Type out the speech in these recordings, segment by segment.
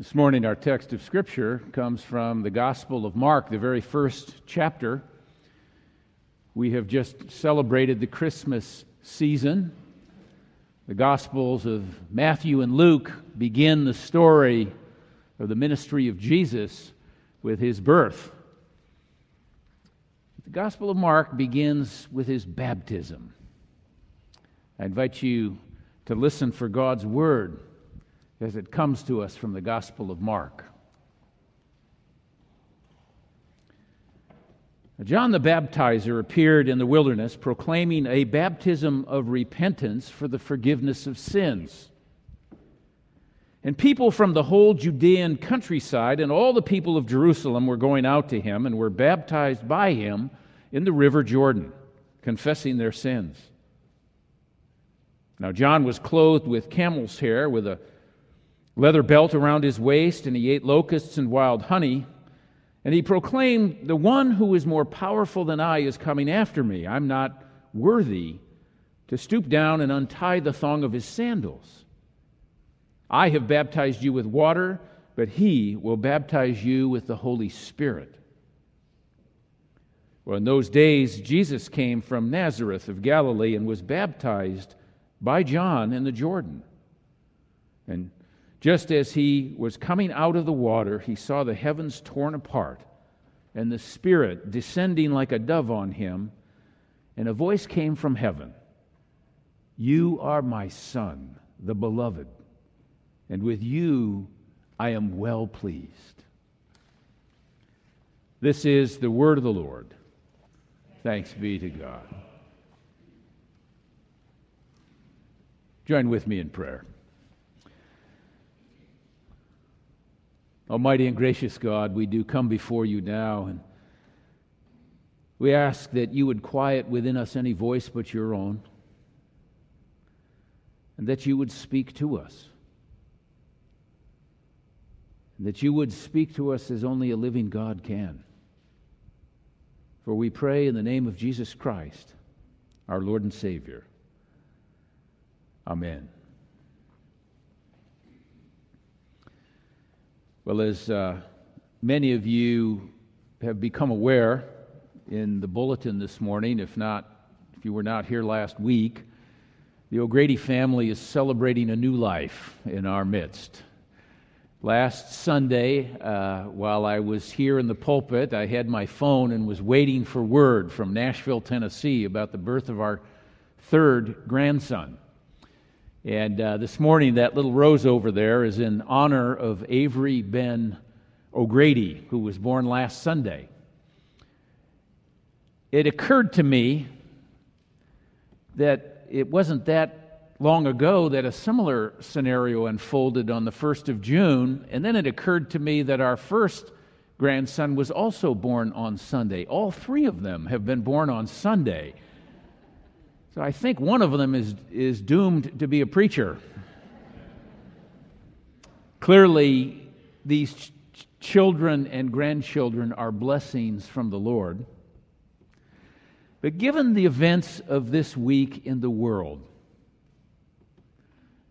This morning, our text of Scripture comes from the Gospel of Mark, the very first chapter. We have just celebrated the Christmas season. The Gospels of Matthew and Luke begin the story of the ministry of Jesus with his birth. The Gospel of Mark begins with his baptism. I invite you to listen for God's word as it comes to us from the Gospel of Mark. John the Baptizer appeared in the wilderness proclaiming a baptism of repentance for the forgiveness of sins. And people from the whole Judean countryside and all the people of Jerusalem were going out to him and were baptized by him in the river Jordan, confessing their sins. Now, John was clothed with camel's hair, with a leather belt around his waist, and he ate locusts and wild honey. And he proclaimed, The one who is more powerful than I is coming after me. I'm not worthy to stoop down and untie the thong of his sandals. I have baptized you with water, but he will baptize you with the Holy Spirit. Well, in those days, Jesus came from Nazareth of Galilee and was baptized by John in the Jordan. And just as he was coming out of the water, he saw the heavens torn apart and the Spirit descending like a dove on him, and a voice came from heaven You are my Son, the beloved, and with you I am well pleased. This is the word of the Lord. Thanks be to God. Join with me in prayer. Almighty and gracious God, we do come before you now, and we ask that you would quiet within us any voice but your own, and that you would speak to us, and that you would speak to us as only a living God can. For we pray in the name of Jesus Christ, our Lord and Savior. Amen. Well, as uh, many of you have become aware in the bulletin this morning, if not, if you were not here last week, the O'Grady family is celebrating a new life in our midst. Last Sunday, uh, while I was here in the pulpit, I had my phone and was waiting for word from Nashville, Tennessee about the birth of our third grandson. And uh, this morning, that little rose over there is in honor of Avery Ben O'Grady, who was born last Sunday. It occurred to me that it wasn't that long ago that a similar scenario unfolded on the 1st of June, and then it occurred to me that our first grandson was also born on Sunday. All three of them have been born on Sunday. So I think one of them is, is doomed to be a preacher. Clearly, these ch- children and grandchildren are blessings from the Lord. But given the events of this week in the world,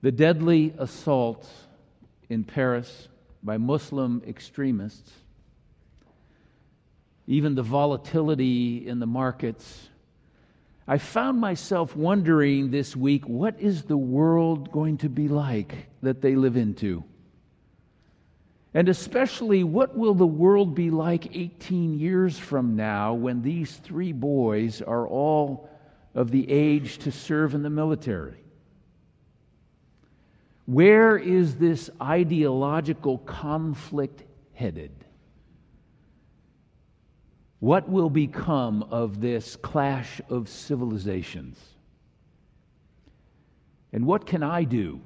the deadly assault in Paris by Muslim extremists, even the volatility in the markets, I found myself wondering this week what is the world going to be like that they live into? And especially, what will the world be like 18 years from now when these three boys are all of the age to serve in the military? Where is this ideological conflict headed? What will become of this clash of civilizations? And what can I do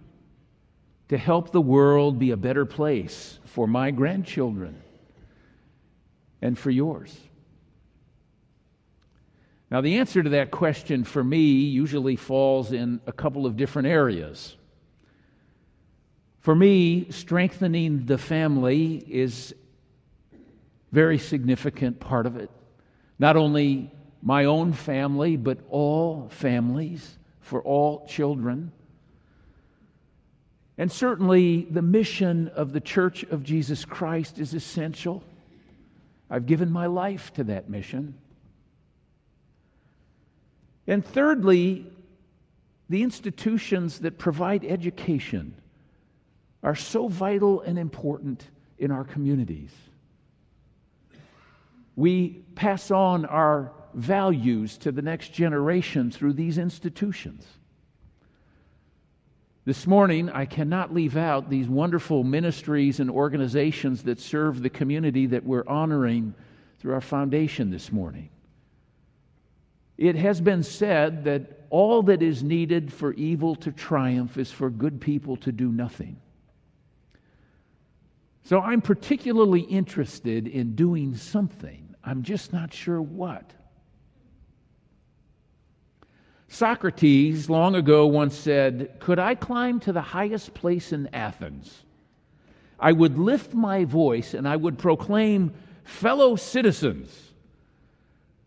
to help the world be a better place for my grandchildren and for yours? Now, the answer to that question for me usually falls in a couple of different areas. For me, strengthening the family is very significant part of it. Not only my own family, but all families, for all children. And certainly, the mission of the Church of Jesus Christ is essential. I've given my life to that mission. And thirdly, the institutions that provide education are so vital and important in our communities. We pass on our values to the next generation through these institutions. This morning, I cannot leave out these wonderful ministries and organizations that serve the community that we're honoring through our foundation this morning. It has been said that all that is needed for evil to triumph is for good people to do nothing. So I'm particularly interested in doing something. I'm just not sure what. Socrates long ago once said, Could I climb to the highest place in Athens? I would lift my voice and I would proclaim, Fellow citizens,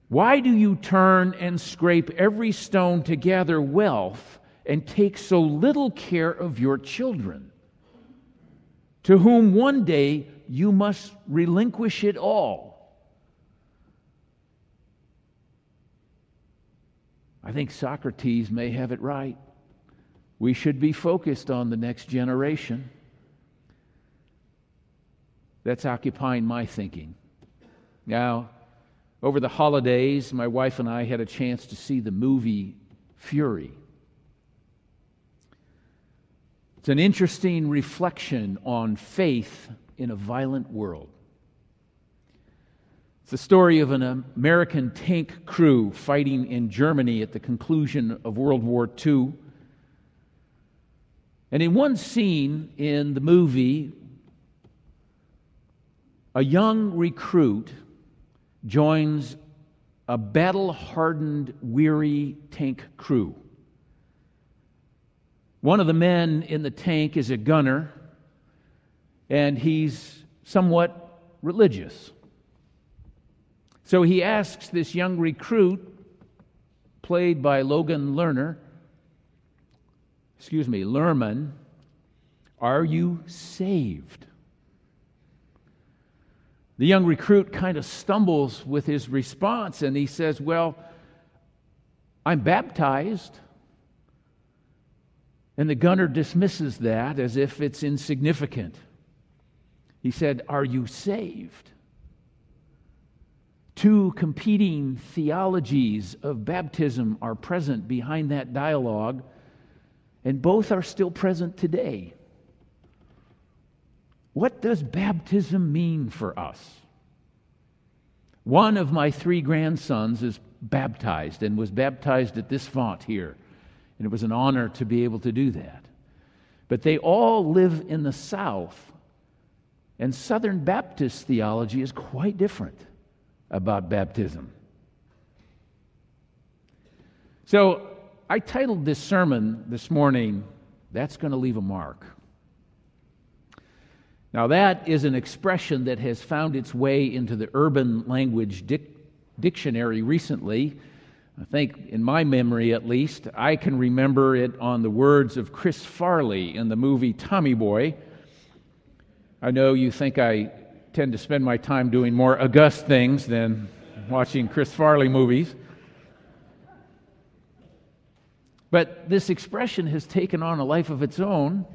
why do you turn and scrape every stone to gather wealth and take so little care of your children, to whom one day you must relinquish it all? I think Socrates may have it right. We should be focused on the next generation. That's occupying my thinking. Now, over the holidays, my wife and I had a chance to see the movie Fury. It's an interesting reflection on faith in a violent world. It's the story of an American tank crew fighting in Germany at the conclusion of World War II. And in one scene in the movie, a young recruit joins a battle hardened, weary tank crew. One of the men in the tank is a gunner, and he's somewhat religious. So he asks this young recruit, played by Logan Lerner, excuse me, Lerman, are you saved? The young recruit kind of stumbles with his response and he says, Well, I'm baptized. And the gunner dismisses that as if it's insignificant. He said, Are you saved? Two competing theologies of baptism are present behind that dialogue, and both are still present today. What does baptism mean for us? One of my three grandsons is baptized and was baptized at this font here. And it was an honor to be able to do that. But they all live in the South. And Southern Baptist theology is quite different about baptism. So I titled this sermon this morning, That's Going to Leave a Mark. Now, that is an expression that has found its way into the urban language dic- dictionary recently. I think, in my memory at least, I can remember it on the words of Chris Farley in the movie Tommy Boy. I know you think I tend to spend my time doing more august things than watching Chris Farley movies. But this expression has taken on a life of its own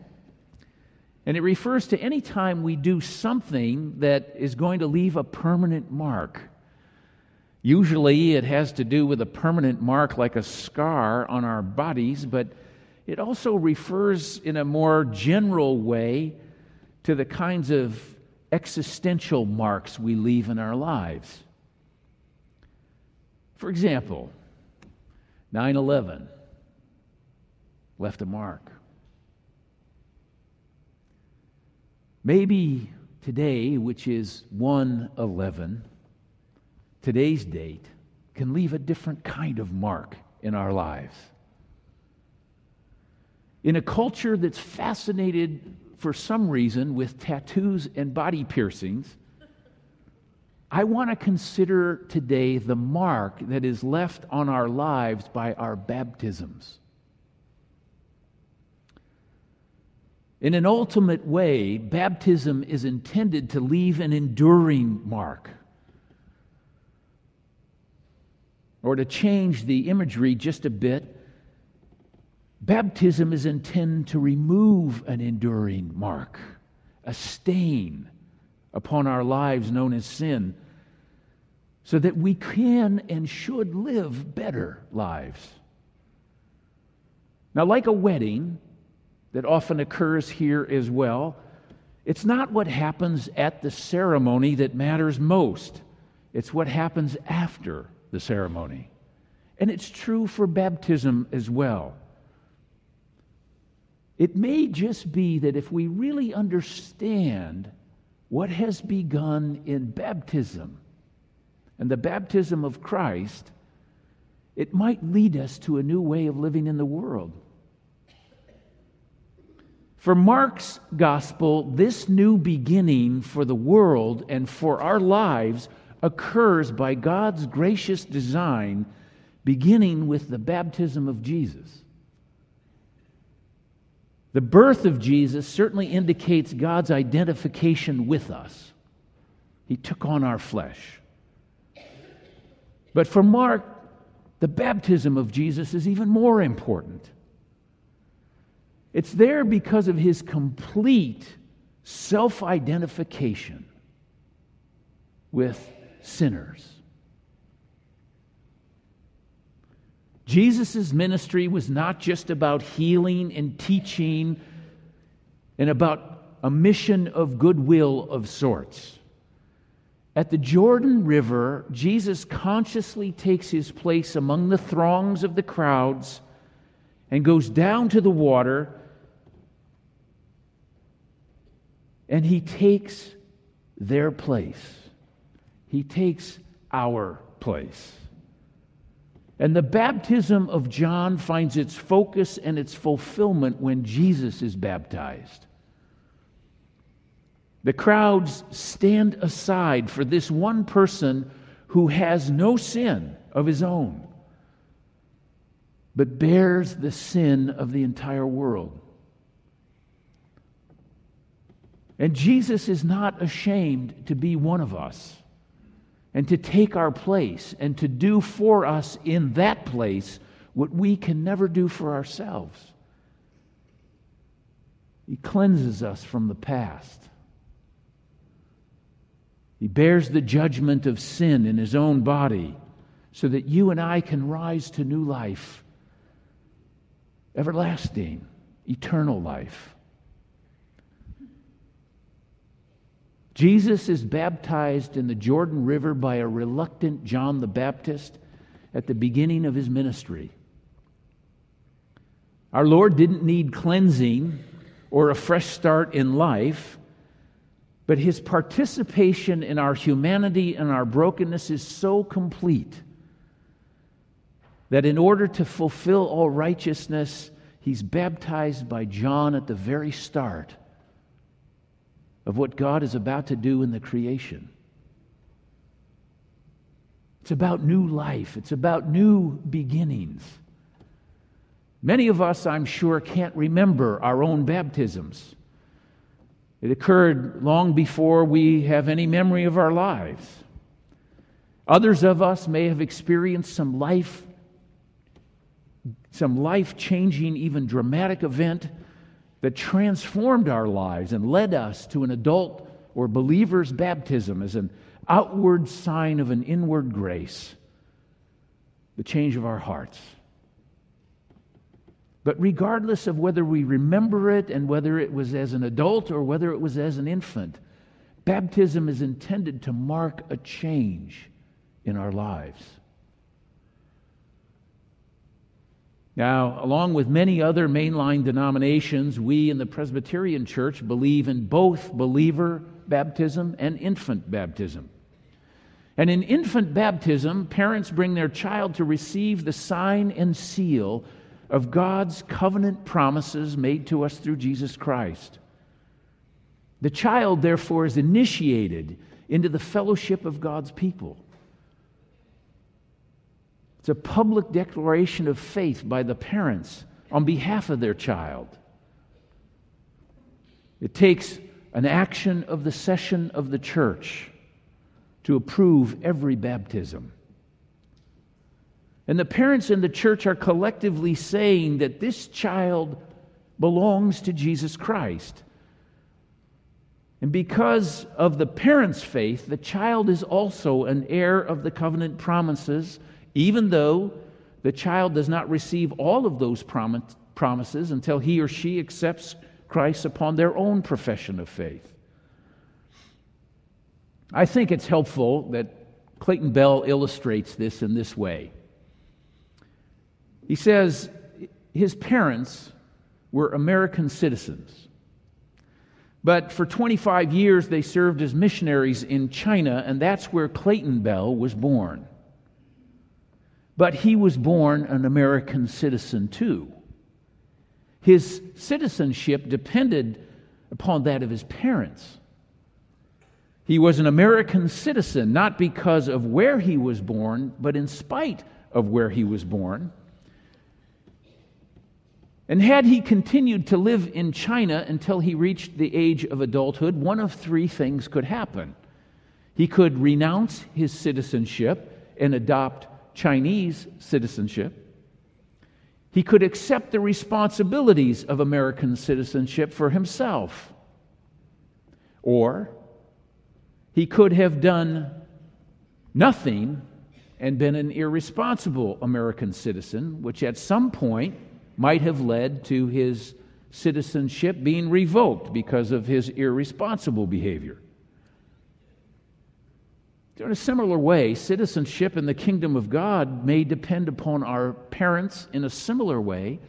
and it refers to any time we do something that is going to leave a permanent mark. Usually it has to do with a permanent mark like a scar on our bodies, but it also refers in a more general way to the kinds of existential marks we leave in our lives. For example, 9 11 left a mark. Maybe today, which is 111, today's date, can leave a different kind of mark in our lives. In a culture that's fascinated for some reason with tattoos and body piercings, I want to consider today the mark that is left on our lives by our baptisms. In an ultimate way, baptism is intended to leave an enduring mark. Or to change the imagery just a bit, baptism is intended to remove an enduring mark, a stain upon our lives known as sin, so that we can and should live better lives. Now, like a wedding, that often occurs here as well. It's not what happens at the ceremony that matters most, it's what happens after the ceremony. And it's true for baptism as well. It may just be that if we really understand what has begun in baptism and the baptism of Christ, it might lead us to a new way of living in the world. For Mark's gospel, this new beginning for the world and for our lives occurs by God's gracious design, beginning with the baptism of Jesus. The birth of Jesus certainly indicates God's identification with us. He took on our flesh. But for Mark, the baptism of Jesus is even more important. It's there because of his complete self identification with sinners. Jesus' ministry was not just about healing and teaching and about a mission of goodwill of sorts. At the Jordan River, Jesus consciously takes his place among the throngs of the crowds and goes down to the water and he takes their place. He takes our place. And the baptism of John finds its focus and its fulfillment when Jesus is baptized. The crowds stand aside for this one person who has no sin of his own, but bears the sin of the entire world. And Jesus is not ashamed to be one of us and to take our place and to do for us in that place what we can never do for ourselves. He cleanses us from the past. He bears the judgment of sin in his own body so that you and I can rise to new life, everlasting, eternal life. Jesus is baptized in the Jordan River by a reluctant John the Baptist at the beginning of his ministry. Our Lord didn't need cleansing or a fresh start in life, but his participation in our humanity and our brokenness is so complete that in order to fulfill all righteousness, he's baptized by John at the very start of what God is about to do in the creation. It's about new life, it's about new beginnings. Many of us, I'm sure, can't remember our own baptisms. It occurred long before we have any memory of our lives. Others of us may have experienced some life some life-changing even dramatic event that transformed our lives and led us to an adult or believer's baptism as an outward sign of an inward grace, the change of our hearts. But regardless of whether we remember it and whether it was as an adult or whether it was as an infant, baptism is intended to mark a change in our lives. Now, along with many other mainline denominations, we in the Presbyterian Church believe in both believer baptism and infant baptism. And in infant baptism, parents bring their child to receive the sign and seal of God's covenant promises made to us through Jesus Christ. The child, therefore, is initiated into the fellowship of God's people. It's a public declaration of faith by the parents on behalf of their child. It takes an action of the session of the church to approve every baptism. And the parents in the church are collectively saying that this child belongs to Jesus Christ. And because of the parents' faith, the child is also an heir of the covenant promises, even though the child does not receive all of those promises until he or she accepts Christ upon their own profession of faith. I think it's helpful that Clayton Bell illustrates this in this way. He says his parents were American citizens. But for 25 years, they served as missionaries in China, and that's where Clayton Bell was born. But he was born an American citizen too. His citizenship depended upon that of his parents. He was an American citizen, not because of where he was born, but in spite of where he was born. And had he continued to live in China until he reached the age of adulthood, one of three things could happen. He could renounce his citizenship and adopt Chinese citizenship. He could accept the responsibilities of American citizenship for himself. Or he could have done nothing and been an irresponsible American citizen, which at some point might have led to his citizenship being revoked because of his irresponsible behavior. In a similar way, citizenship in the kingdom of God may depend upon our parents in a similar way.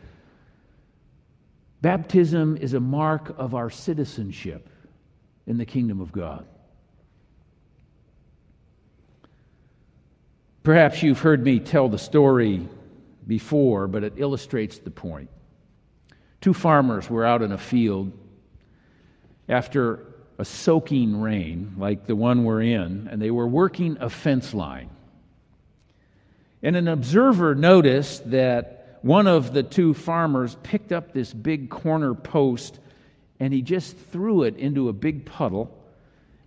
Baptism is a mark of our citizenship in the kingdom of God. Perhaps you've heard me tell the story before, but it illustrates the point. Two farmers were out in a field after a soaking rain, like the one we're in, and they were working a fence line. And an observer noticed that one of the two farmers picked up this big corner post and he just threw it into a big puddle,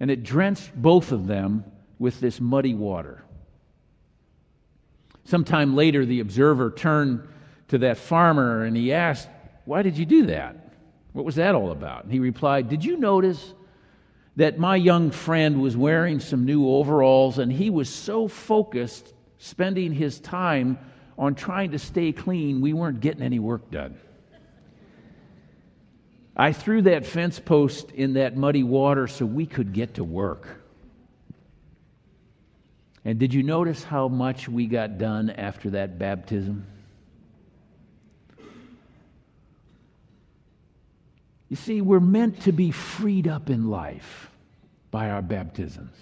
and it drenched both of them with this muddy water. Sometime later, the observer turned to that farmer and he asked, Why did you do that? What was that all about? And he replied, Did you notice that my young friend was wearing some new overalls and he was so focused spending his time on trying to stay clean, we weren't getting any work done. I threw that fence post in that muddy water so we could get to work. And did you notice how much we got done after that baptism? You see, we're meant to be freed up in life by our baptisms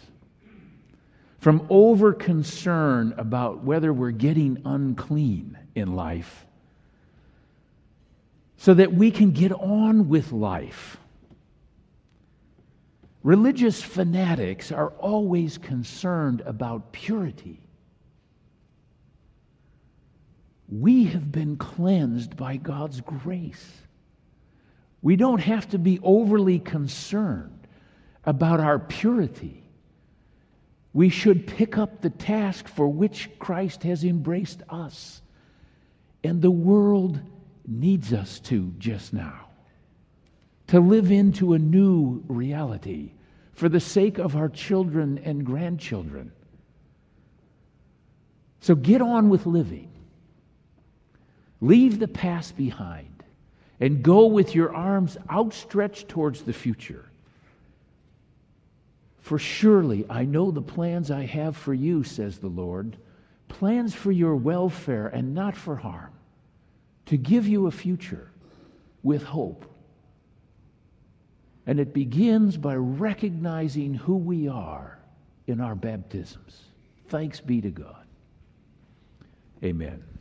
from over concern about whether we're getting unclean in life so that we can get on with life Religious fanatics are always concerned about purity. We have been cleansed by God's grace. We don't have to be overly concerned about our purity. We should pick up the task for which Christ has embraced us. And the world needs us to just now to live into a new reality for the sake of our children and grandchildren. So get on with living. Leave the past behind and go with your arms outstretched towards the future. For surely I know the plans I have for you, says the Lord plans for your welfare and not for harm, to give you a future with hope. And it begins by recognizing who we are in our baptisms. Thanks be to God. Amen.